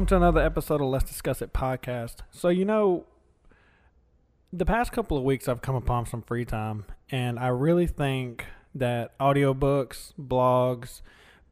Welcome to another episode of Let's Discuss It podcast. So, you know, the past couple of weeks I've come upon some free time, and I really think that audiobooks, blogs,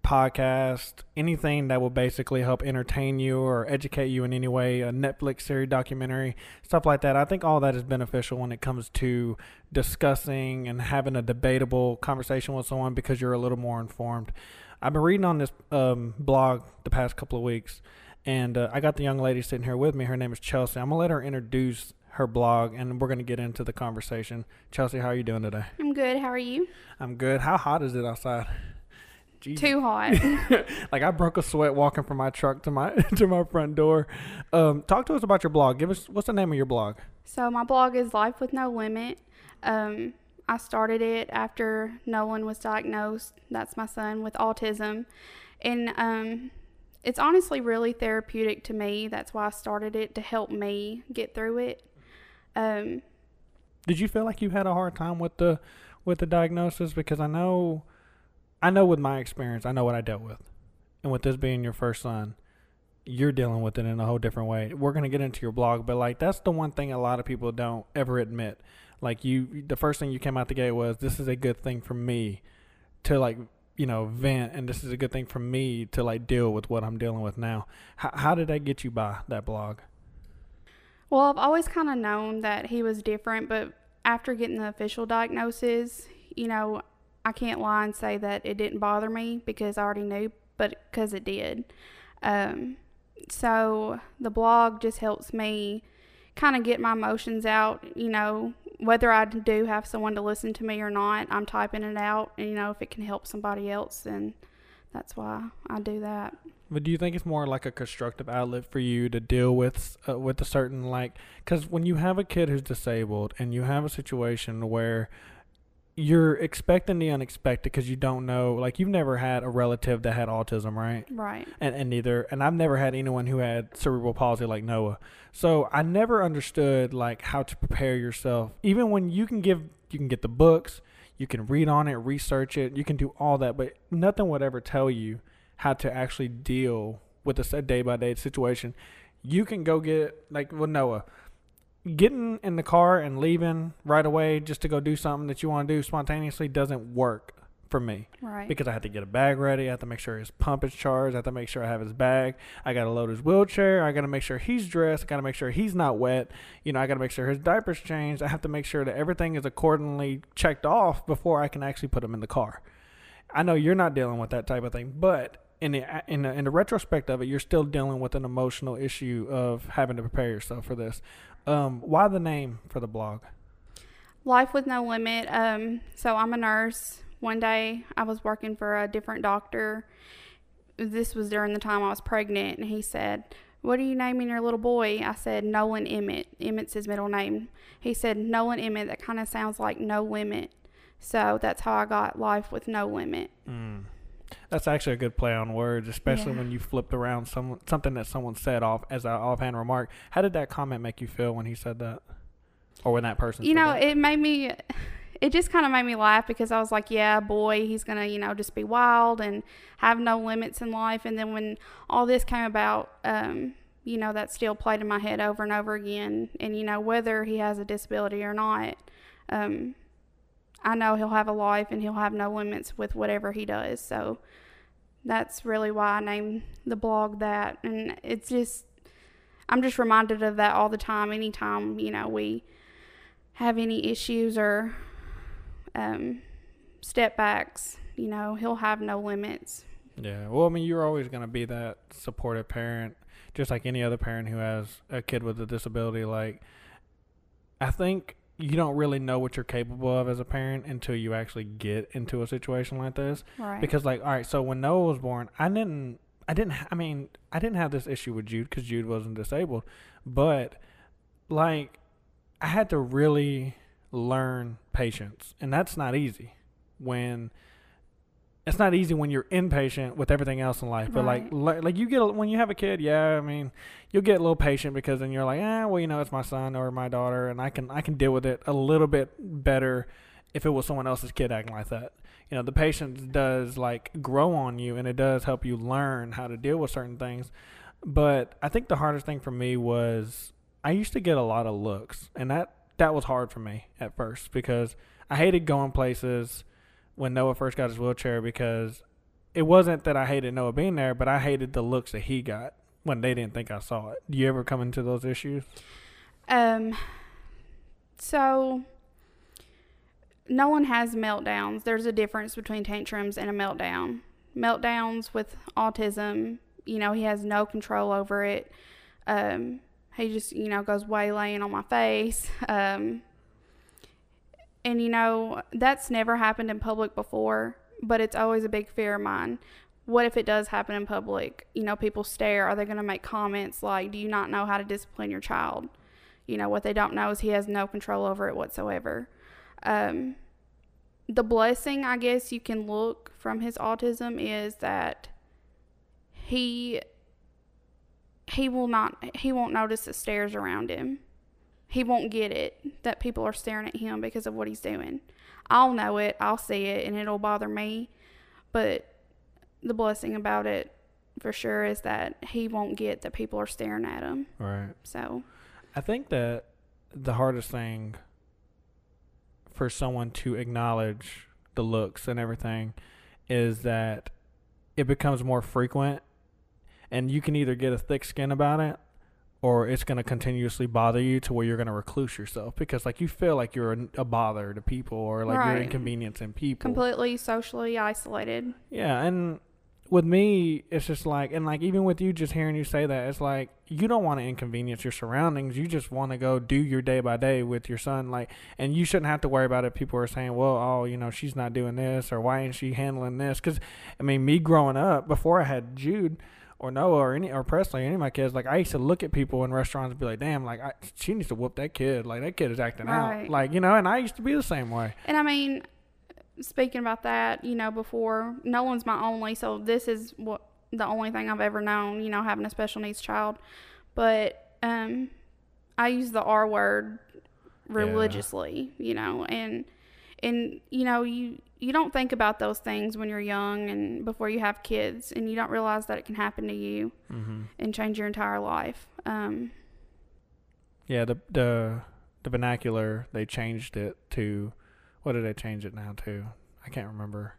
podcast, anything that will basically help entertain you or educate you in any way, a Netflix series, documentary, stuff like that. I think all that is beneficial when it comes to discussing and having a debatable conversation with someone because you're a little more informed. I've been reading on this um, blog the past couple of weeks, and uh, I got the young lady sitting here with me. Her name is Chelsea. I'm gonna let her introduce her blog, and we're gonna get into the conversation. Chelsea, how are you doing today? I'm good. How are you? I'm good. How hot is it outside? Jesus. Too hot. like I broke a sweat walking from my truck to my to my front door. Um, talk to us about your blog. Give us what's the name of your blog? so my blog is Life with No Limit. Um, I started it after Nolan was diagnosed. That's my son with autism, and um, it's honestly really therapeutic to me. That's why I started it to help me get through it. Um, Did you feel like you had a hard time with the with the diagnosis? Because I know, I know with my experience, I know what I dealt with, and with this being your first son, you're dealing with it in a whole different way. We're gonna get into your blog, but like that's the one thing a lot of people don't ever admit. Like you, the first thing you came out the gate was, "This is a good thing for me to like." You know, vent, and this is a good thing for me to like deal with what I'm dealing with now. How, how did that get you by that blog? Well, I've always kind of known that he was different, but after getting the official diagnosis, you know, I can't lie and say that it didn't bother me because I already knew, but because it did. Um, so the blog just helps me kind of get my emotions out, you know, whether I do have someone to listen to me or not, I'm typing it out, and you know, if it can help somebody else, then that's why I do that. But do you think it's more like a constructive outlet for you to deal with uh, with a certain like cuz when you have a kid who's disabled and you have a situation where you're expecting the unexpected cuz you don't know like you've never had a relative that had autism, right? Right. And and neither and I've never had anyone who had cerebral palsy like Noah. So I never understood like how to prepare yourself even when you can give you can get the books, you can read on it, research it, you can do all that, but nothing would ever tell you how to actually deal with a day by day situation. You can go get like with Noah, getting in the car and leaving right away just to go do something that you want to do spontaneously doesn't work for me Right. because I have to get a bag ready. I have to make sure his pump is charged. I have to make sure I have his bag. I got to load his wheelchair. I got to make sure he's dressed. I got to make sure he's not wet. You know, I got to make sure his diaper's changed. I have to make sure that everything is accordingly checked off before I can actually put him in the car. I know you're not dealing with that type of thing, but in the in the, in the retrospect of it, you're still dealing with an emotional issue of having to prepare yourself for this. Um, why the name for the blog? Life with no limit. Um, so I'm a nurse. One day I was working for a different doctor. This was during the time I was pregnant, and he said, What are you naming your little boy? I said, Nolan Emmett. Emmett's his middle name. He said, Nolan Emmett. That kind of sounds like no limit. So that's how I got Life with No Limit. Mm. That's actually a good play on words, especially Yeah. when you flipped around some something that someone said off as an offhand remark. How did that comment make you feel when he said that, or when that person? You said know, that? it made me. It just kind of made me laugh because I was like, yeah, boy, he's going to, you know, just be wild and have no limits in life. And then when all this came about, um, you know, that still played in my head over and over again. And, you know, whether he has a disability or not, um, I know he'll have a life and he'll have no limits with whatever he does. So that's really why I named the blog that. And it's just, I'm just reminded of that all the time. Anytime, you know, we have any issues or um, step backs, you know, he'll have no limits. yeah. Well, I mean, you're always going to be that supportive parent, just like any other parent who has a kid with a disability. Like, I think you don't really know what you're capable of as a parent until you actually get into a situation like this. Right. Because like, all right, so when Noah was born, I didn't, I didn't, I mean, I didn't have this issue with Jude because Jude wasn't disabled, but like, I had to really learn patience, and that's not easy. When it's not easy when you're impatient with everything else in life, but like, Right. like, like you get a- when you have a kid, yeah, I mean, you'll get a little patient because then you're like, ah, well, you know, it's my son or my daughter, and I can, I can deal with it a little bit better if it was someone else's kid acting like that you know the patience does like grow on you and it does help you learn how to deal with certain things But I think the hardest thing for me was I used to get a lot of looks, and that that was hard for me at first because I hated going places when Noah first got his wheelchair because it wasn't that I hated Noah being there, but I hated the looks that he got when they didn't think I saw it. Do you ever come into those issues? Um, so Nolan has meltdowns. There's a difference between tantrums and a meltdown. Meltdowns with autism, you know, he has no control over it. Um, he just, you know, goes waylaying on my face. Um, and, you know, that's never happened in public before, but it's always a big fear of mine. What if it does happen in public? You know, people stare. Are they going to make comments like, do you not know how to discipline your child? You know, what they don't know is he has no control over it whatsoever. Um, the blessing, I guess, you can look from his autism is that he he will not he won't notice the stares around him. He won't get it that people are staring at him because of what he's doing. I'll know it, I'll see it, and it'll bother me. But the blessing about it for sure is that he won't get that people are staring at him. Right. So I think that the hardest thing for someone to acknowledge the looks and everything is that it becomes more frequent and you can either get a thick skin about it or it's going to continuously bother you to where you're going to recluse yourself because like you feel like you're a, a bother to people or like you're Right. inconveniencing people completely socially isolated. yeah, and with me, it's just like, and like even with you, just hearing you say that, it's like you don't want to inconvenience your surroundings. You just want to go do your day by day with your son, like, and you shouldn't have to worry about it. People are saying, well, oh, you know, she's not doing this, or why ain't she handling this? Because, I mean, me growing up before I had Jude. Or Noah or any or Presley, any of my kids, like I used to look at people in restaurants and be like, "Damn, like I, she needs to whoop that kid. Like that kid is acting out. Like you know." And I used to be the same way. And I mean, speaking about that, you know, before Nolan's my only, so this is what the only thing I've ever known, you know, having a special needs child. But um, I use the R word religiously, you know, and and you know you you don't think about those things when you're young and before you have kids, and you don't realize that it can happen to you Mm-hmm. and change your entire life. Um, Yeah, the the the vernacular they changed it to what did they change it now to? I can't remember.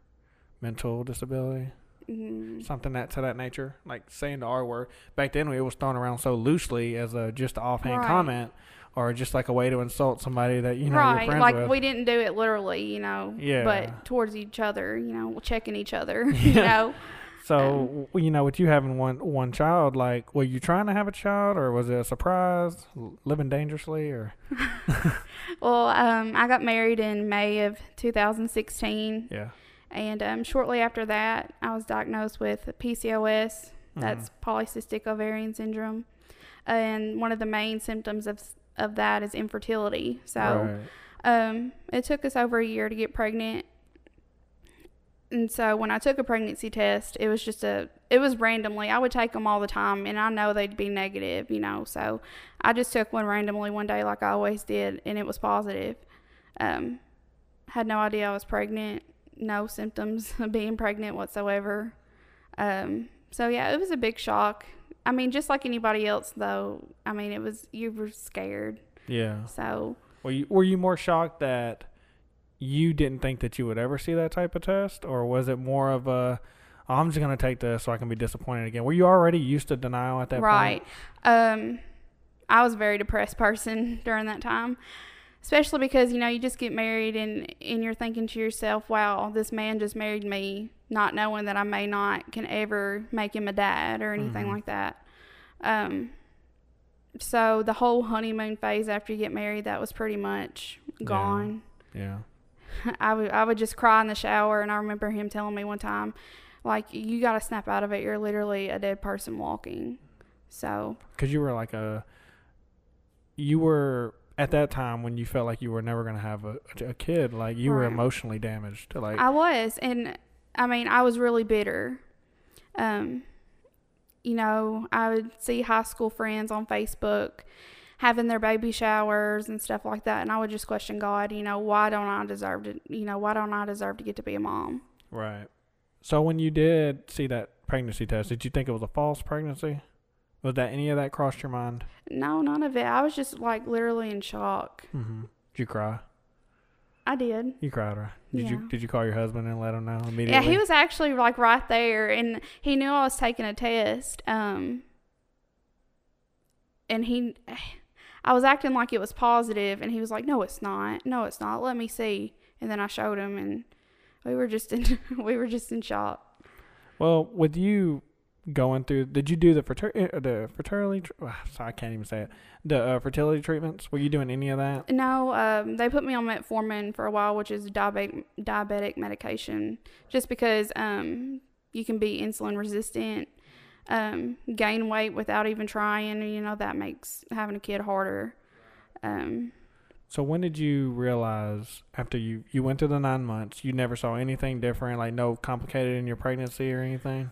Mental disability, mm, something that to that nature, like saying the R word. Back then, it was thrown around so loosely as a just offhand Right. comment, or just like a way to insult somebody that you know you're right, friends like with. we didn't do it literally, you know, Yeah. but towards each other, you know, checking each other, you know. so w- you know, with you having one one child, like, were you trying to have a child, or was it a surprise, living dangerously, or Well, um, I got married in May of 2016, yeah, and um, shortly after that, I was diagnosed with PCOS. That's polycystic ovarian syndrome, and one of the main symptoms of of that is infertility. So, Right. um, it took us over a year to get pregnant. And so when I took a pregnancy test, it was just a, it was randomly. I would take them all the time, and I know they'd be negative, you know. So I just took one randomly one day, like I always did, and it was positive. Um, had no idea I was pregnant, no symptoms of being pregnant whatsoever. Um, so yeah, it was a big shock. I mean, just like anybody else, though. I mean, it was you were scared. yeah. So Were you were you more shocked that you didn't think that you would ever see that type of test, or was it more of a "Oh, I'm just gonna take this so I can be disappointed again? Were you already used to denial at that right. point? Right. Um, I was a very depressed person during that time, especially because you know you just get married and and you're thinking to yourself, "Wow, this man just married me," not knowing that I may not can ever make him a dad or anything Mhm. like that. Um, so the whole honeymoon phase after you get married, that was pretty much Yeah. gone. Yeah. I would I would just cry in the shower, and I remember him telling me one time, like, "You got to snap out of it. You're literally a dead person walking." So Because you were like a, you were at that time when you felt like you were never gonna have a, a kid. Like you were emotionally damaged. Like I was, and I mean, I was really bitter. Um, you know, I would see high school friends on Facebook having their baby showers and stuff like that, and I would just question God. You know, why don't I deserve to? You know, why don't I deserve to get to be a mom? right. So when you did see that pregnancy test, did you think it was a false pregnancy, Was that any of that crossed your mind? No, none of it. I was just like literally in shock. Mm-hmm. Did you cry? I did. You cried, right? Did Yeah. you Did you call your husband and let him know immediately? Yeah, he was actually like right there, and he knew I was taking a test. Um, and he, I was acting like it was positive, and he was like, "No, it's not. No, it's not. Let me see." And then I showed him, and we were just in we were just in shock. Well, with you going through, did you do the frater- uh, the fertility? Tr- ah, sorry, I can't even say it. The uh, fertility treatments. Were you doing any of that? No, um, they put me on metformin for a while, which is diabetic diabetic medication, just because um, you can be insulin resistant, um, gain weight without even trying. and, You know that makes having a kid harder. Um, So when did you realize after you you went through the nine months, you never saw anything different, like no complicated in your pregnancy or anything?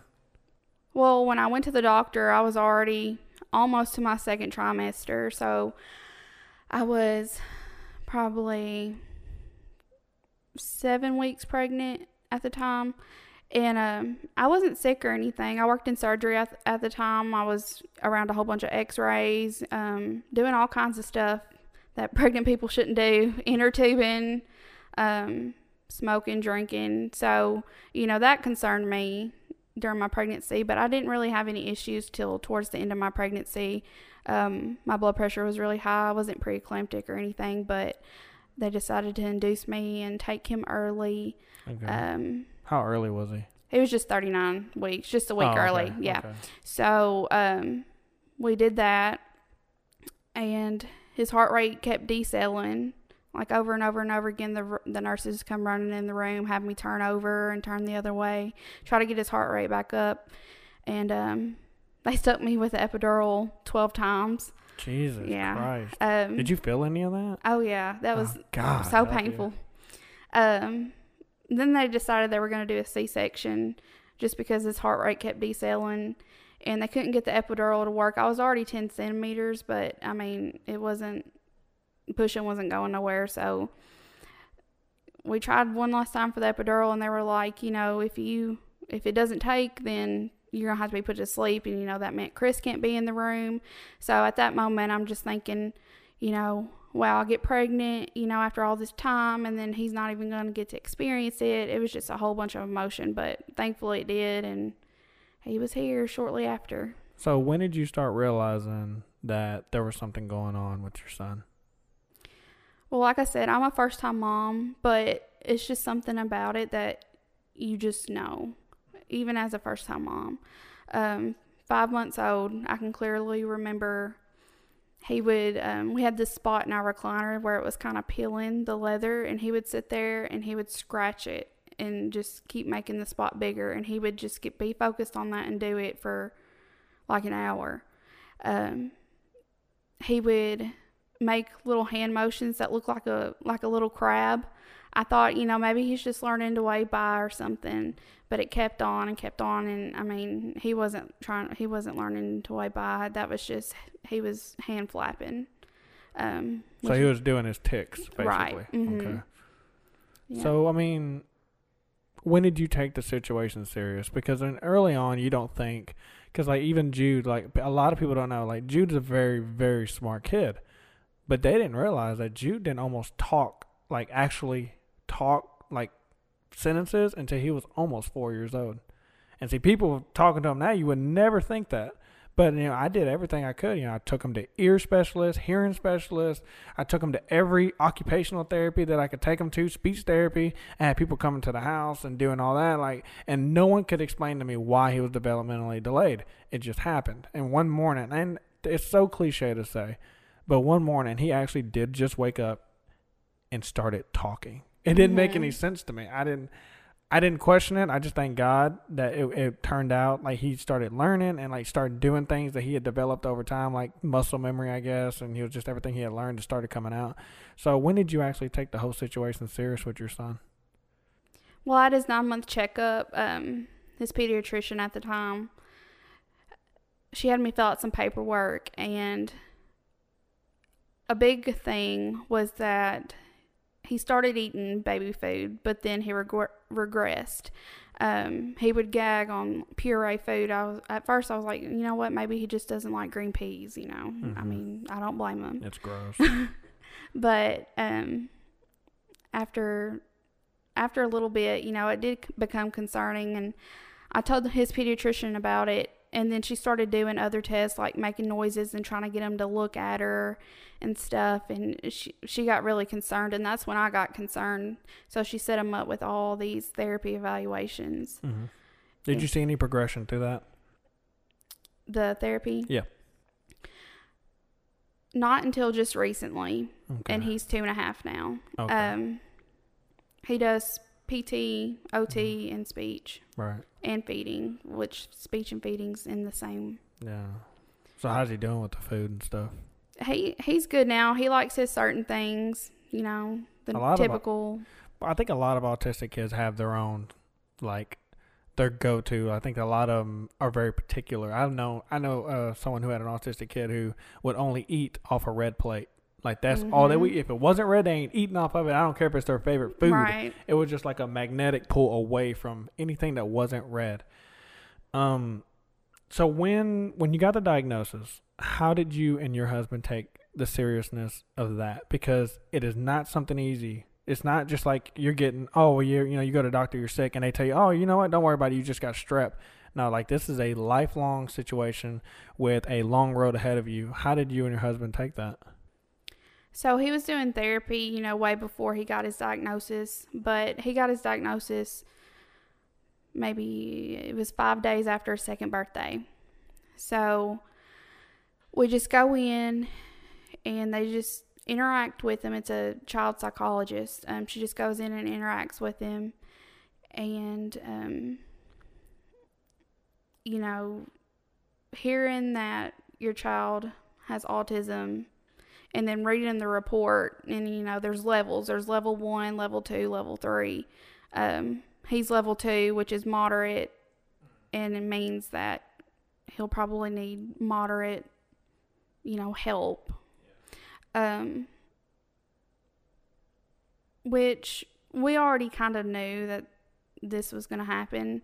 Well, when I went to the doctor, I was already almost to my second trimester, so I was probably seven weeks pregnant at the time. And um, I wasn't sick or anything. I worked in surgery at, at the time. I was around a whole bunch of x rays, um, doing all kinds of stuff that pregnant people shouldn't do inner tubing, um, smoking, drinking. So, you know, that concerned me during my pregnancy, but I didn't really have any issues till towards the end of my pregnancy. Um, my blood pressure was really high. I wasn't preeclamptic or anything, but they decided to induce me and take him early. Okay. Um, How early was he? he was just 39 weeks, just a week Oh, okay, early. Yeah. okay. So um, we did that, and his heart rate kept decelerating, like over and over and over again. The the nurses come running in the room, have me turn over and turn the other way, try to get his heart rate back up, and um, they stuck me with the epidural 12 times. Jesus Yeah. Christ. Um, Did you feel any of that? Oh yeah, that was Oh, God, so painful. Um, then they decided they were going to do a C-section just because his heart rate kept decelerating, and they couldn't get the epidural to work. I was already ten centimeters, but I mean it wasn't pushing wasn't going nowhere. So we tried one last time for the epidural, and they were like, you know, if you if it doesn't take, then you're gonna have to be put to sleep, and you know that meant Chris can't be in the room. So at that moment, I'm just thinking, you know, wow, I'll get pregnant, you know, after all this time, and then he's not even to get to experience it. It was just a whole bunch of emotion, but thankfully it did, and he was here shortly after. So when did you start realizing that there was something going on with your son? Well, like I said, I'm a first time mom, but it's just something about it that you just know, even as a first time mom. Um, five months old, I can clearly remember he would, um, we had this spot in our recliner where it was kind of peeling the leather, and he would sit there and he would scratch it and just keep making the spot bigger, and he would just get, be focused on that and do it for like an hour. Um, he would make little hand motions that look like a like a little crab. I thought, you know, maybe he's just learning to wave by or something, but it kept on and kept on and I mean, he wasn't trying he wasn't learning to wave by. That was just he was hand flapping. Um So he was doing his ticks, basically. Right, mhm. Okay. yeah. So I mean, when did you take the situation serious? Because in, early on, you don't think, because like even Jude, like a lot of people don't know, like Jude's a very very smart kid, but they didn't realize that Jude didn't almost talk, like actually talk like sentences until he was almost four years old. And see, people talking to him now, you would never think that. But you know, I did everything I could. You know, I took him to ear specialists, hearing specialists. I took him to every occupational therapy that I could take him to, speech therapy. I had people coming to the house and doing all that. Like, and no one could explain to me why he was developmentally delayed. It just happened. And one morning, and it's so cliche to say, but one morning he actually did just wake up and started talking. It didn't make any Mhm. sense to me. I didn't. I didn't question it. I just thank God that it, it turned out like he started learning and like started doing things that he had developed over time, like muscle memory, I guess, and he was just everything he had learned just started coming out. So when did you actually take the whole situation serious with your son? Well, at his nine month checkup, um, his pediatrician at the time, she had me fill out some paperwork, and a big thing was that he started eating baby food, but then he regre- regressed. Um, he would gag on puree food. I was at first I was like, you know what, maybe he just doesn't like green peas. You know, I Mhm. mean, I don't blame him. It's gross. But um, after after a little bit, you know, it did become concerning, and I told his pediatrician about it. And then she started doing other tests, like making noises and trying to get him to look at her and stuff. And she she got really concerned, and that's when I got concerned. So she set him up with all these therapy evaluations. hmm Did you see any progression through that? The therapy, Yeah. not until just recently, Okay. and he's two and a half now. okay. Um, he does PT, OT, Mm-hmm. and speech right. and feeding, which speech and feeding's in the same. Yeah. So how's he doing with the food and stuff? He he's good now. He likes his certain things, you know, the lot of- typical. I think a lot of autistic kids have their own, like, their go-to. I think a lot of them are very particular. I know. I know uh, someone who had an autistic kid who would only eat off a red plate. Like that's all they Mhm. would. If it wasn't red, they ain't eating off of it. I don't care if it's their favorite food. Right. It was just like a magnetic pull away from anything that wasn't red. Um, so when when you got the diagnosis, how did you and your husband take the seriousness of that? Because it is not something easy. It's not just like you're getting oh well, you you know you go to the doctor you're sick and they tell you oh you know what don't worry about it you just got strep. No, like this is a lifelong situation with a long road ahead of you. How did you and your husband take that? So he was doing therapy, you know, way before he got his diagnosis, but he got his diagnosis maybe it was five days after his second birthday. So we just go in and they just interact with him. It's a child psychologist. Um, she just goes in and interacts with him. And, um, you know, hearing that your child has autism and then reading the report and you know there's levels. There's level one level two level three. Um, he's level two which is moderate and it means that he'll probably need moderate you know help. Um, which we already kind of knew that this was going to happen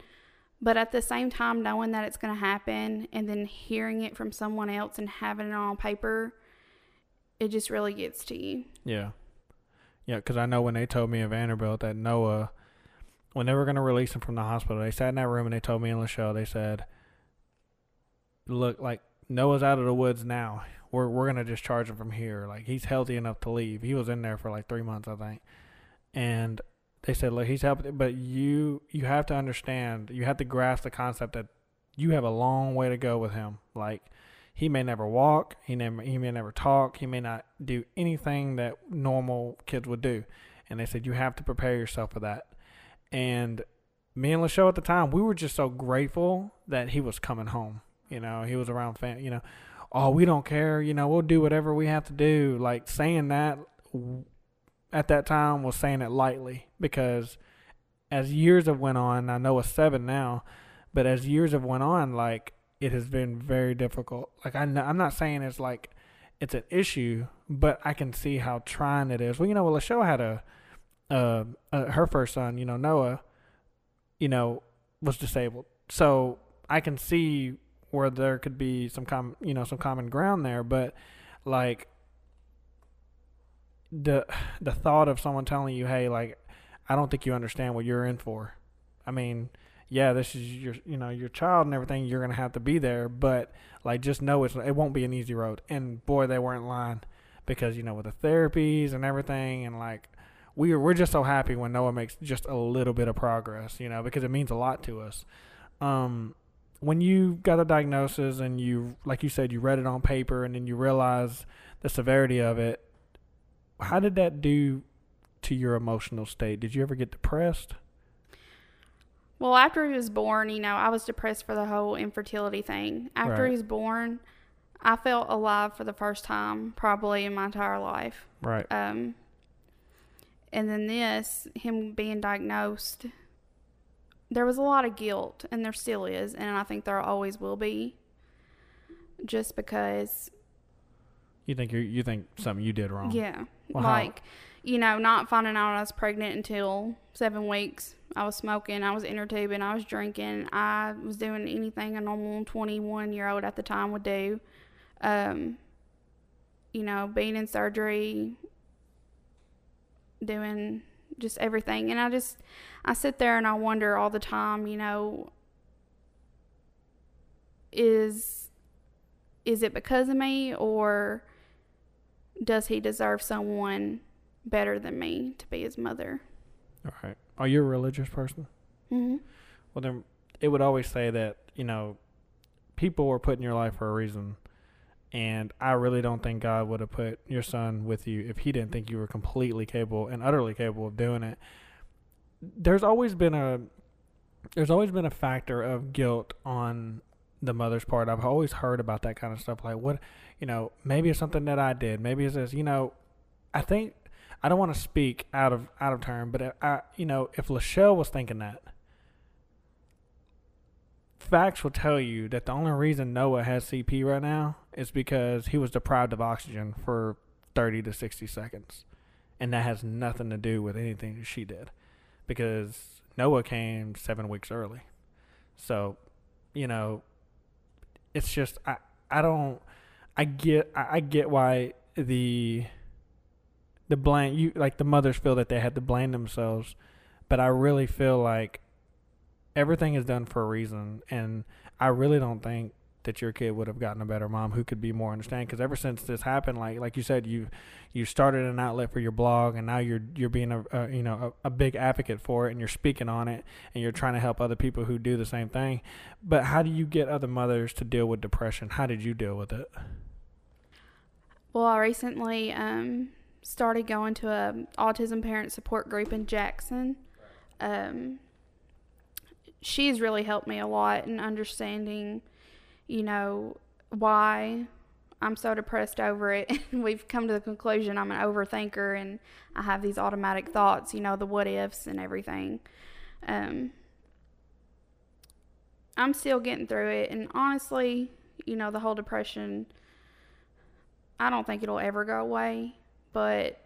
but at the same time knowing that it's going to happen and then hearing it from someone else and having it on paper it just really gets to you. Yeah. Yeah, because I know when they told me at Vanderbilt that Noah, when they were going to release him from the hospital, they sat in that room and they told me in the show, they said, look, like, Noah's out of the woods now. We're, we're going to discharge him from here. Like, he's healthy enough to leave. He was in there for like three months, I think. And they said, look, he's healthy, but you, you have to understand, you have to grasp the concept that you have a long way to go with him. Like, he may never walk, he never he may never talk, he may not do anything that normal kids would do. And they said you have to prepare yourself for that. And me and Lachelle at the time, we were just so grateful that he was coming home. You know, he was around fam you know, oh, we don't care, you know, we'll do whatever we have to do. Like saying that at that time was saying it lightly because as years have went on, I know it's seven now, but as years have went on, like it has been very difficult. Like I, I'm not saying it's like it's an issue, but I can see how trying it is. Well, you know, well, Lachelle had a, uh, uh, her first son, you know, Noah, you know, was disabled, so I can see where there could be some com, you know, some common ground there. But like the the thought of someone telling you, hey, like I don't think you understand what you're in for. I mean, yeah, this is your you know your child and everything. You're gonna have to be there, but like just know it's it won't be an easy road. And boy, they weren't lying because you know with the therapies and everything, and like we are, we're just so happy when Noah makes just a little bit of progress, you know, because it means a lot to us. Um, when you got a diagnosis and you, like you said, you read it on paper and then you realize the severity of it, how did that do to your emotional state? Did you ever get depressed? Well, after he was born, you know, I was depressed for the whole infertility thing. After Right. he was born, I felt alive for the first time probably in my entire life. Right. Um, and then this, him being diagnosed, there was a lot of guilt, and there still is, and I think there always will be. Just because, You think you you think something you did wrong? yeah, Well, how- like, you know, not finding out I was pregnant until seven weeks. I was smoking, I was inner tubing, I was drinking, I was doing anything a normal 21 year old at the time would do. Um, you know, being in surgery, doing just everything. And I just, I sit there and I wonder all the time, you know, is, is it because of me or does he deserve someone better than me to be his mother? All right. Are you a religious person? Mm-hmm. Well, then it would always say that, you know, people were put in your life for a reason. And I really don't think God would have put your son with you if he didn't think you were completely capable and utterly capable of doing it. There's always been a there's always been a factor of guilt on the mother's part. I've always heard about that kind of stuff like what, you know, maybe it's something that I did. Maybe it's this, you know, I think I don't want to speak out of out of turn, but I, you know, if Lachelle was thinking that, facts will tell you that the only reason Noah has CP right now is because he was deprived of oxygen for 30 to 60 seconds. And that has nothing to do with anything she did because Noah came seven weeks early. So, you know, it's just, I, I don't, I get, I, I get why the, the blame, you, like the mothers feel that they had to blame themselves. But I really feel like everything is done for a reason, and I really don't think that your kid would have gotten a better mom who could be more understanding. Because ever since this happened, like like you said, you you started an outlet for your blog, and now you're you're being a, a you know a, a, big advocate for it, and you're speaking on it, and you're trying to help other people who do the same thing. But how do you get other mothers to deal with depression? How did you deal with it? Well, I recently um, started going to a autism parent support group in Jackson. Um, she's really helped me a lot in understanding, you know, why I'm so depressed over it. We've come to the conclusion I'm an overthinker and I have these automatic thoughts, you know, the what ifs and everything. Um, I'm still getting through it. And honestly, you know, the whole depression, I don't think it'll ever go away. But,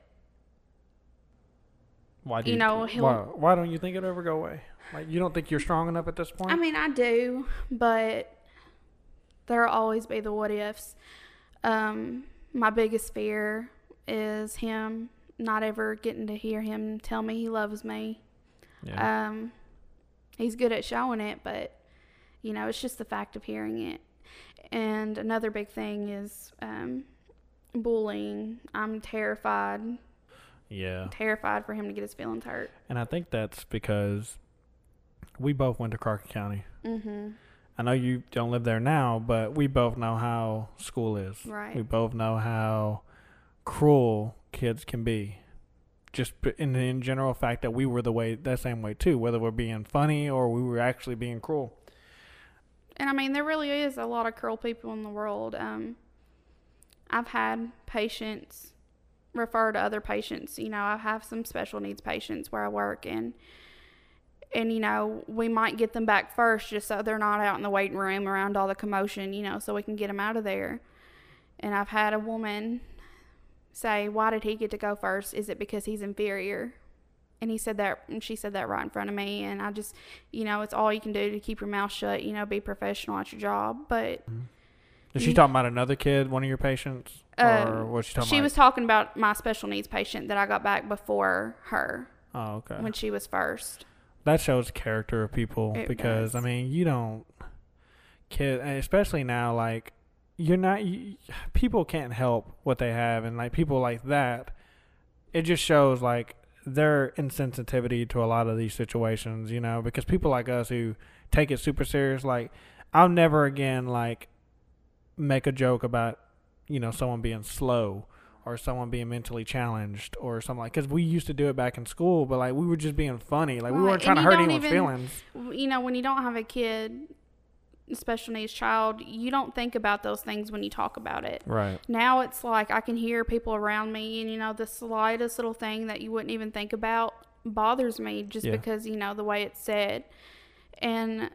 why do you, you know, why, why don't you think it'll ever go away? Like you don't think you're strong enough at this point? I mean, I do, but there'll always be the what ifs. Um, my biggest fear is him not ever getting to hear him tell me he loves me. Yeah. Um, he's good at showing it, but you know, it's just the fact of hearing it. And another big thing is um, bullying. I'm terrified. Yeah. Terrified for him to get his feelings hurt. And I think that's because we both went to Crockett County. Mm-hmm. I know you don't live there now, but we both know how school is. Right. We both know how cruel kids can be. Just in the in general fact that we were the way that same way too, whether we're being funny or we were actually being cruel. And I mean, there really is a lot of cruel people in the world. Um, I've had patients refer to other patients. You know, I have some special needs patients where I work, and and you know we might get them back first just so they're not out in the waiting room around all the commotion you know so we can get them out of there and i've had a woman say why did he get to go first is it because he's inferior and he said that and she said that right in front of me and i just you know it's all you can do to keep your mouth shut you know be professional at your job but mm-hmm. Is she mm-hmm. talking about another kid one of your patients? Or um, was she talking about she about? was talking about my special needs patient that i got back before her oh okay. when she was first. That shows character of people it because does. I mean you don't kid especially now like you're not you, people can't help what they have and like people like that. It just shows like their insensitivity to a lot of these situations you know because people like us who take it super serious like I'll never again like make a joke about you know someone being slow or someone being mentally challenged or something like because we used to do it back in school but like we were just being funny like right. we weren't trying to hurt anyone's even, feelings you know when you don't have a kid special needs child you don't think about those things when you talk about it right now it's like i can hear people around me and you know the slightest little thing that you wouldn't even think about bothers me just yeah. because you know the way it's said and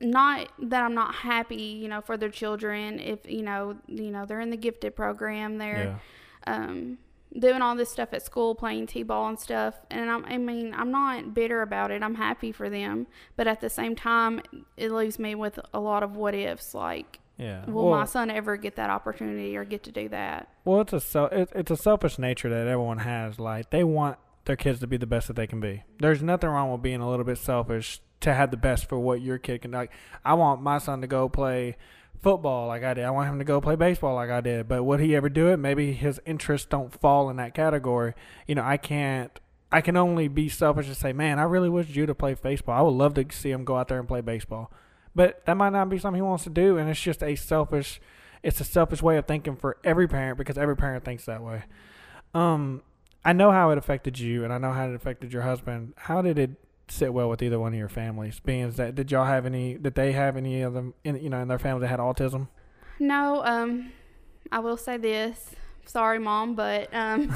not that I'm not happy, you know, for their children if you know, you know, they're in the gifted program, they're yeah. um doing all this stuff at school, playing t-ball and stuff. And I'm, I mean, I'm not bitter about it. I'm happy for them, but at the same time, it leaves me with a lot of what ifs. Like, Yeah. will well, my son ever get that opportunity or get to do that? well, it's a sel- it, it's a selfish nature that everyone has. Like they want their kids to be the best that they can be. There's nothing wrong with being a little bit selfish to have the best for what your kid can. Like I want my son to go play football like I did. I want him to go play baseball like I did. But would he ever do it? Maybe his interests don't fall in that category. You know, I can't. I can only be selfish and say, man, I really wish Judah played baseball. I would love to see him go out there and play baseball. But that might not be something he wants to do, and it's just a selfish. It's a selfish way of thinking for every parent because every parent thinks that way. Um, I know how it affected you, and I know how it affected your husband. How did it sit well with either one of your families? Being that did y'all have any? Did they have any of them? In, you know, in their family that had autism? No, um, I will say this. Sorry, mom, but um,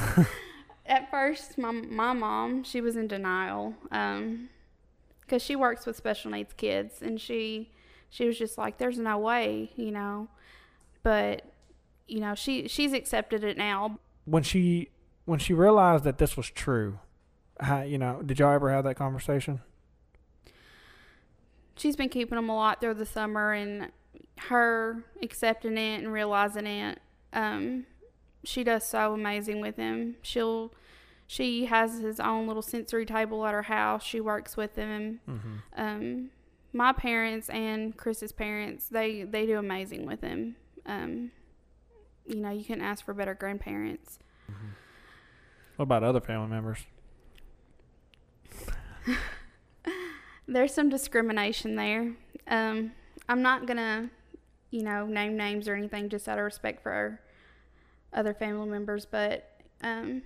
at first, my my mom she was in denial, um, because she works with special needs kids, and she she was just like, "There's no way," you know. But you know, she she's accepted it now. When she when she realized that this was true, how, you know, did y'all ever have that conversation? She's been keeping them a lot through the summer, and her accepting it and realizing it. Um, she does so amazing with him. She'll she has his own little sensory table at her house. She works with him. Mm-hmm. Um, my parents and Chris's parents, they they do amazing with him. Um, you know, you can't ask for better grandparents. What about other family members? There's some discrimination there. Um, I'm not gonna, you know, name names or anything just out of respect for our other family members, but um,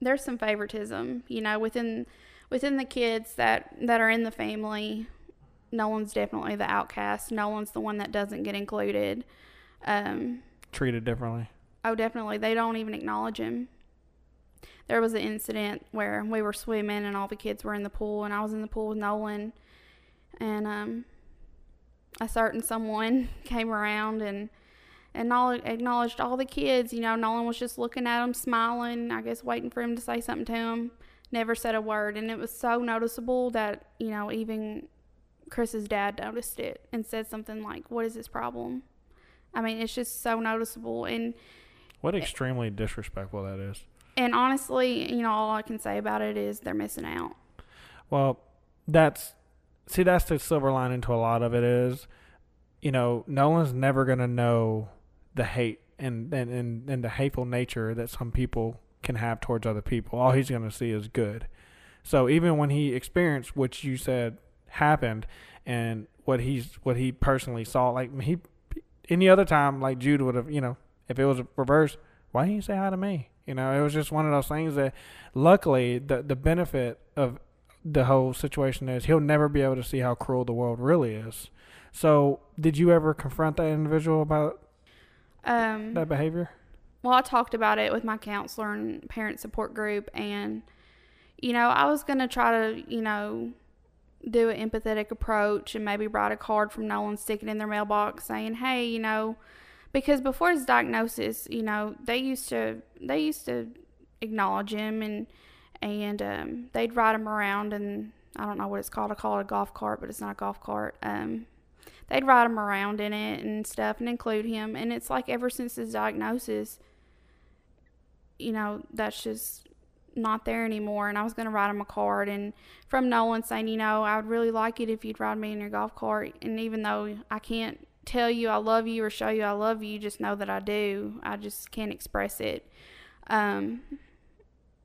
there's some favoritism, you know, within within the kids that that are in the family. Nolan's definitely the outcast. Nolan's the one that doesn't get included. Um, Treated differently. Oh, definitely. They don't even acknowledge him. There was an incident where we were swimming and all the kids were in the pool, and I was in the pool with Nolan, and um, a certain someone came around and and acknowledged all the kids. You know, Nolan was just looking at him, smiling. I guess waiting for him to say something to him. Never said a word, and it was so noticeable that you know even Chris's dad noticed it and said something like, "What is his problem?" I mean, it's just so noticeable and. What extremely disrespectful that is. And honestly, you know, all I can say about it is they're missing out. Well, that's see that's the silver lining to a lot of it is, you know, Nolan's never gonna know the hate and and, and, and the hateful nature that some people can have towards other people. All he's gonna see is good. So even when he experienced what you said happened and what he's what he personally saw, like he any other time like Jude would have, you know, if it was reversed, why didn't you say hi to me? You know, it was just one of those things that luckily the the benefit of the whole situation is he'll never be able to see how cruel the world really is. So, did you ever confront that individual about Um, that behavior? well, I talked about it with my counselor and parent support group, and you know, I was gonna try to, you know, do an empathetic approach and maybe write a card from Nolan, stick it in their mailbox, saying, "Hey, you know," because before his diagnosis, you know, they used to they used to acknowledge him and and um, they'd ride him around and I don't know what it's called. I call it a golf cart, but it's not a golf cart. Um, they'd ride him around in it and stuff and include him. And it's like ever since his diagnosis, you know, that's just not there anymore. And I was going to write him a card and from Nolan saying, you know, I would really like it if you'd ride me in your golf cart. And even though I can't tell you I love you or show you I love you, just know that I do. I just can't express it. Um,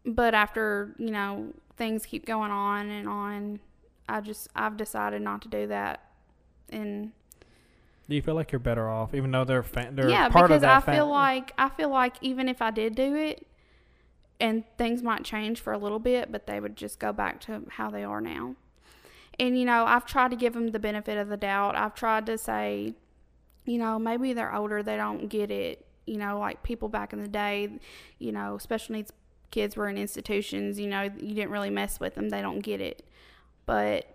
but after, you know, things keep going on and on, I just, I've decided not to do that. And Do you feel like you're better off, even though they're fa- they're yeah, part because of that I feel like I feel like even if I did do it, and things might change for a little bit, but they would just go back to how they are now. And you know, I've tried to give them the benefit of the doubt. I've tried to say, you know, maybe they're older, they don't get it. You know, like people back in the day, you know, special needs kids were in institutions. You know, you didn't really mess with them; they don't get it. But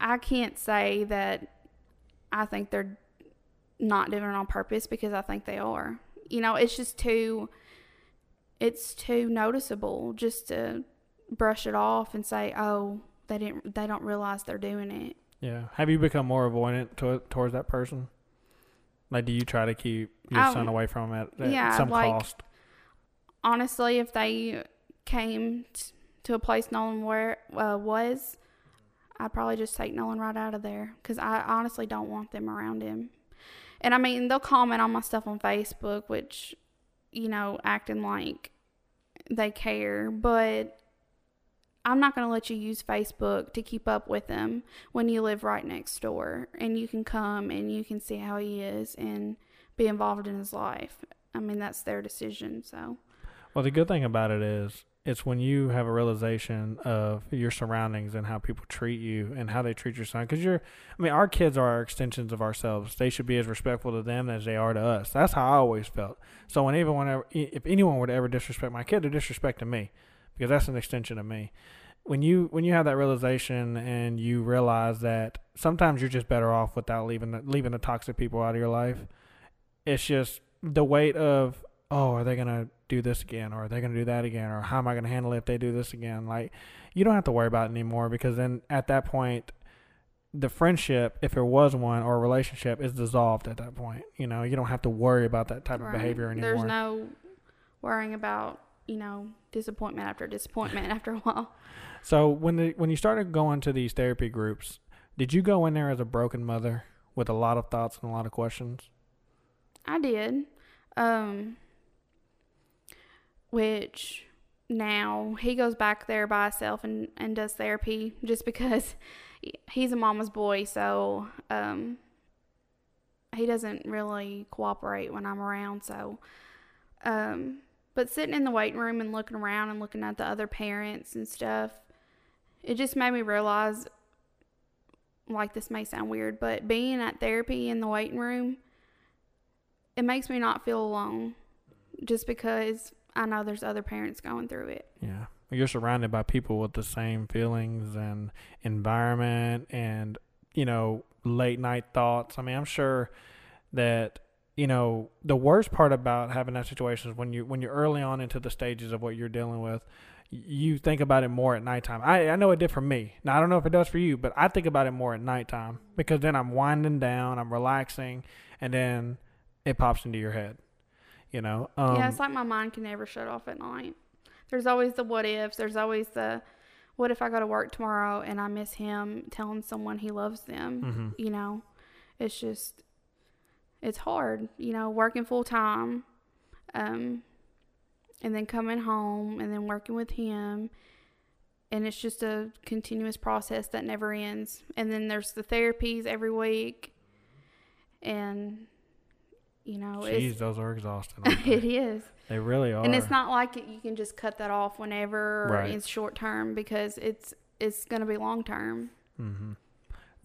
I can't say that I think they're not doing it on purpose because I think they are. You know, it's just too it's too noticeable just to brush it off and say, "Oh, they didn't they don't realize they're doing it." Yeah. Have you become more avoidant to, towards that person? Like, do you try to keep your Um, son away from it at yeah, some like- cost? honestly, if they came t- to a place Nolan where uh, was, I'd probably just take Nolan right out of there because I honestly don't want them around him. And I mean, they'll comment on my stuff on Facebook, which, you know, acting like they care, but I'm not going to let you use Facebook to keep up with them when you live right next door and you can come and you can see how he is and be involved in his life. I mean, that's their decision, so. Well, the good thing about it is it's when you have a realization of your surroundings and how people treat you and how they treat your son. Because you're, I mean, our kids are our extensions of ourselves. They should be as respectful to them as they are to us. That's how I always felt. So when even ever, if anyone to ever disrespect my kid, they're disrespecting me because that's an extension of me. When you when you have that realization and you realize that sometimes you're just better off without leaving the, leaving the toxic people out of your life, it's just the weight of oh, are they gonna do this again, or are they gonna do that again, or how am I gonna handle it if they do this again? Like, you don't have to worry about it anymore because then at that point, the friendship, if there was one, or a relationship, is dissolved at that point. You know, you don't have to worry about that type of behavior anymore. There's no worrying about, you know, disappointment after disappointment after a while. So when the, when you started going to these therapy groups, did you go in there as a broken mother with a lot of thoughts and a lot of questions? I did. Um which now he goes back there by himself and, and does therapy just because he's a mama's boy, so um he doesn't really cooperate when I'm around, so um but sitting in the waiting room and looking around and looking at the other parents and stuff, it just made me realize like this may sound weird, but being at therapy in the waiting room it makes me not feel alone just because I know there's other parents going through it. Yeah. You're surrounded by people with the same feelings and environment and, you know, late night thoughts. I mean, I'm sure that, you know, the worst part about having that situation is when you when you're early on into the stages of what you're dealing with, you think about it more at nighttime. I, I know it did for me. Now I don't know if it does for you, but I think about it more at nighttime because then I'm winding down, I'm relaxing, and then it pops into your head. You know? Um, yeah, it's like my mind can never shut off at night. There's always the what ifs. There's always the what if I go to work tomorrow and I miss him telling someone he loves them. mhm. You know, it's just it's hard. You know, working full time, um, and then coming home and then working with him. And it's just a continuous process that never ends. And then there's the therapies every week. And, you know, Jeez, those are exhausting. aren't they? really are. And it's not like it, you can just cut that off whenever or Right. it's short term because it's it's going to be long term. hmm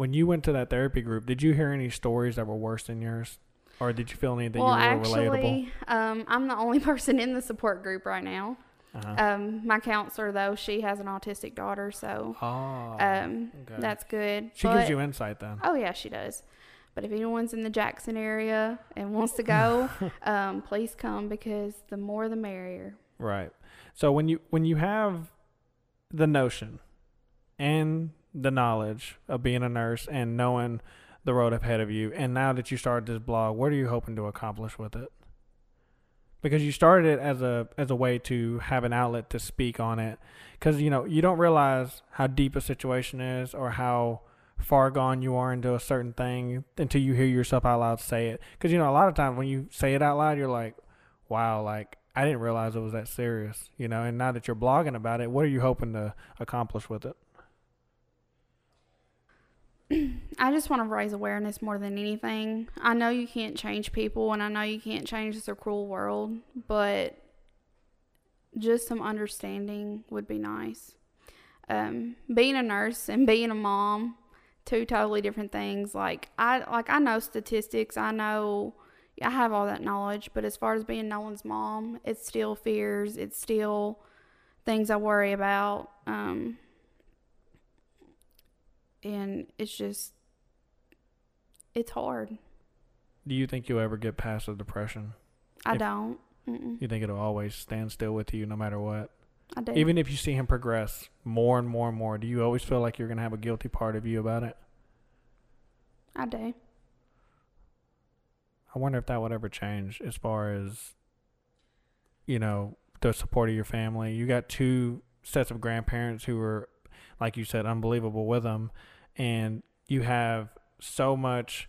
When you went to that therapy group, did you hear any stories that were worse than yours, or did you feel any that well, you were actually, relatable? um, I'm the only person in the support group right now. Uh-huh. Um, my counselor, though, she has an autistic daughter, so oh, um, okay. that's good. she But- gives you insight then. Oh yeah, she does. But if anyone's in the Jackson area and wants to go, um, please come because the more the merrier. Right. So when you when you have the notion and the knowledge of being a nurse and knowing the road ahead of you, and now that you started this blog, what are you hoping to accomplish with it? Because you started it as a as a way to have an outlet to speak on it, because you know you don't realize how deep a situation is or how far gone you are into a certain thing until you hear yourself out loud say it. Because you know a lot of times when you say it out loud, you're like, wow, like I didn't realize it was that serious, you know. And now that you're blogging about it, what are you hoping to accomplish with it? I just want to raise awareness more than anything. I know you can't change people and I know you can't change this cruel world, but just some understanding would be nice. Um, being a nurse and being a mom, two totally different things. Like I like I know statistics, I know I have all that knowledge, but as far as being Nolan's mom, it's still fears, it's still things I worry about. Um, and it's just it's hard. Do you think you'll ever get past the depression? I If- don't. Mm-mm. You think it'll always stand still with you no matter what? I do. Even if you see him progress more and more and more, do you always feel like you're going to have a guilty part of you about it? I do. I wonder if that would ever change as far as, you know, the support of your family. You got two sets of grandparents who were, like you said, unbelievable with them, and you have so much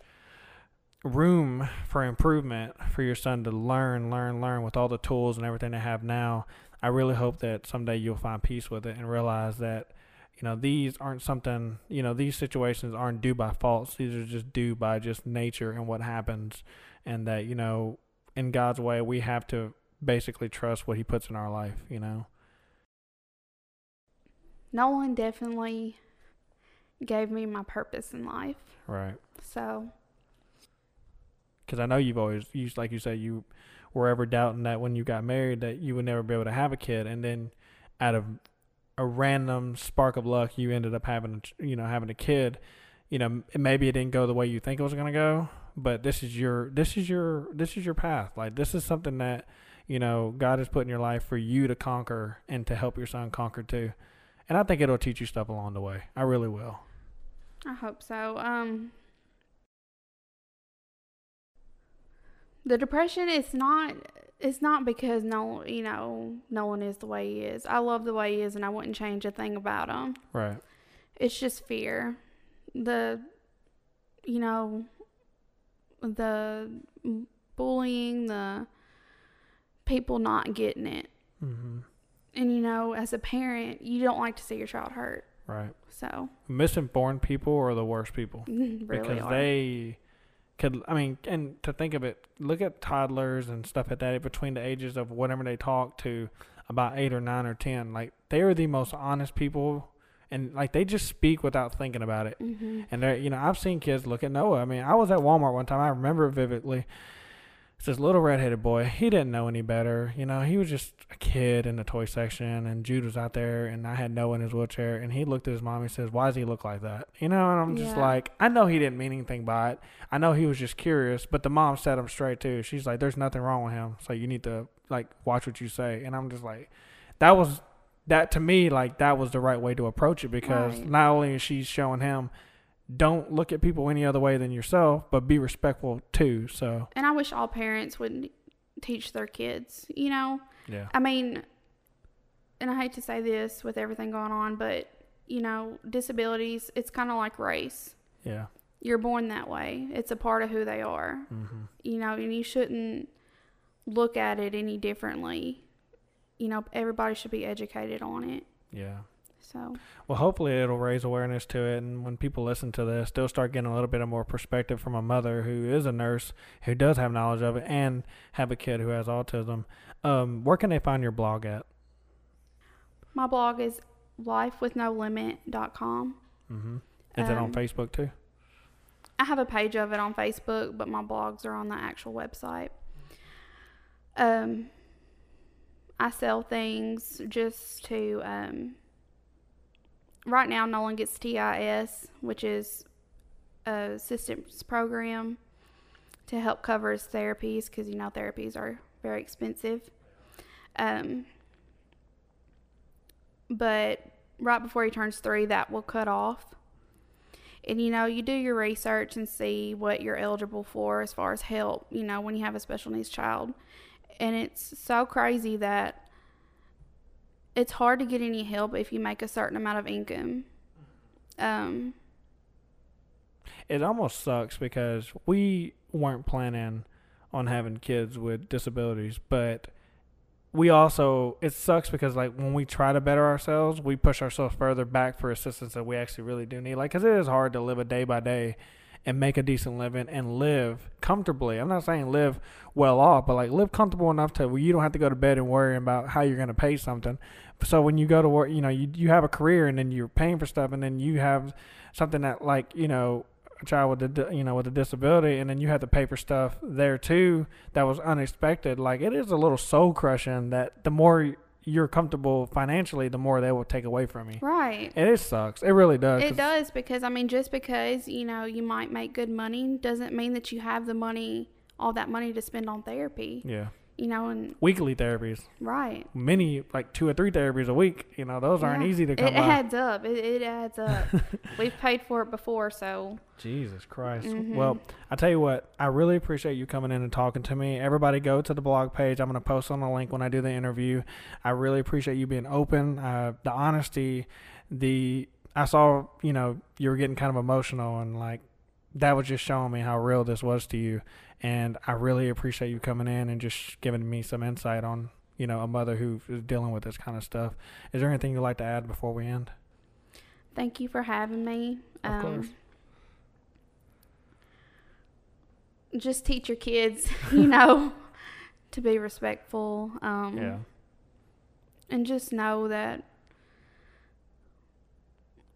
room for improvement for your son to learn, learn, learn with all the tools and everything they have now. I really hope that someday you'll find peace with it and realize that, you know, these aren't something, you know, these situations aren't due by faults. These are just due by just nature and what happens. And that, you know, in God's way, we have to basically trust what He puts in our life, you know? Nolan definitely gave me my purpose in life. Right. So, Because I know you've always, you, like you said, you were ever doubting that when you got married that you would never be able to have a kid. And then out of a random spark of luck, you ended up having, you know, having a kid. You know, maybe it didn't go the way you think it was going to go, but this is your, this is your, this is your path. Like, this is something that, you know, God has put in your life for you to conquer and to help your son conquer too. And I think it'll teach you stuff along the way. I really will. I hope so. Um The depression is not it's not because no, you know, no one is the way he is. I love the way he is and I wouldn't change a thing about him. Right. It's just fear. The you know, the bullying, the people not getting it. Mm-hmm. And you know, as a parent, you don't like to see your child hurt. Right. So, Misinformed people are the worst people. really because are. they could i mean and to think of it look at toddlers and stuff like that between the ages of whatever they talk to about eight or nine or ten like they are the most honest people and like they just speak without thinking about it hmm and they're you know i've seen kids look at noah i mean i was at walmart one time i remember it vividly it's this little redheaded boy. He didn't know any better you know? He was just a kid in the toy section and jude was out there and i had noah in his wheelchair and he looked at his mom and says why does he look like that? You know? And i'm just Yeah. like i know he didn't mean anything by it. I know he was just curious but the mom set him straight too. She's like there's nothing wrong with him. So you need to like watch what you say. And i'm just like that was that to me like that was the right way to approach it because Right. not only is she showing him don't look at people any other way than yourself but be respectful too so And I wish all parents would teach their kids, you know? yeah I mean, and I hate to say this with everything going on, but, you know, disabilities, it's kind of like race. yeah You're born that way, it's a part of who they are, hmm you know, and you shouldn't look at it any differently. You know, everybody should be educated on it. yeah So, Well, hopefully it'll raise awareness to it, and when people listen to this, they'll start getting a little bit of more perspective from a mother who is a nurse, who does have knowledge of it, and have a kid who has autism. Um, where can they find your blog at? my blog is lifewithnolimit.com. hmm Is it on Um, Facebook too? I have a page of it on Facebook, but my blogs are on the actual website. Um, I sell things just to. Um, right now, Nolan gets TIS, which is a assistance program to help cover his therapies because you know therapies are very expensive. Um, but right before he turns three, that will cut off. And you know, you do your research and see what you're eligible for as far as help, you know, when you have a special needs child. And it's so crazy that it's hard to get any help if you make a certain amount of income. Um, It almost sucks because we weren't planning on having kids with disabilities, but we also it sucks because like when we try to better ourselves, we push ourselves further back for assistance that we actually really do need. Like, cause it is hard to live a day by day and make a decent living and live comfortably. I'm not saying live well off, but like live comfortable enough to where you don't have to go to bed and worry about how you're gonna pay something. So when you go to work, you know, you you have a career and then you're paying for stuff, and then you have something that like you know a child with a you know with a disability, and then you have to pay for stuff there too that was unexpected. Like it is a little soul crushing that the more you're comfortable financially, the more they will take away from you. right. And it sucks. It really does. It does because I mean, just because you know you might make good money doesn't mean that you have the money, all that money to spend on therapy. Yeah. You know, and Weekly therapies, right. many like two or three therapies a week. You know, those aren't easy to come It by. adds up. It, it adds up. We've paid for it before, so Jesus Christ. Mhm. Well, I tell you what, I really appreciate you coming in and talking to me. Everybody go to the blog page. I'm going to post on the link when I do the interview. I really appreciate you being open, uh, the honesty, the I saw, you know, you were getting kind of emotional and like that was just showing me how real this was to you. And I really appreciate you coming in and just giving me some insight on, you know, a mother who is dealing with this kind of stuff. Is there anything you'd like to add before we end? thank you for having me. Um, Of course. Just teach your kids, you know, to be respectful. Um, Yeah. and just know that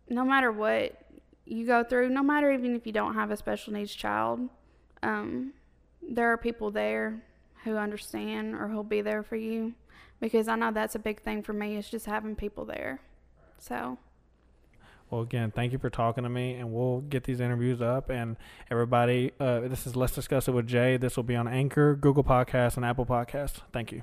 no matter what you go through, no matter even if you don't have a special needs child, um, there are people there who understand or who'll be there for you. Because I know that's a big thing for me is just having people there. So Well, again, thank you for talking to me, and we'll get these interviews up. And everybody, uh, this is Let's Discuss It with Jay. This will be on Anchor, Google Podcasts, and Apple Podcasts. Thank you.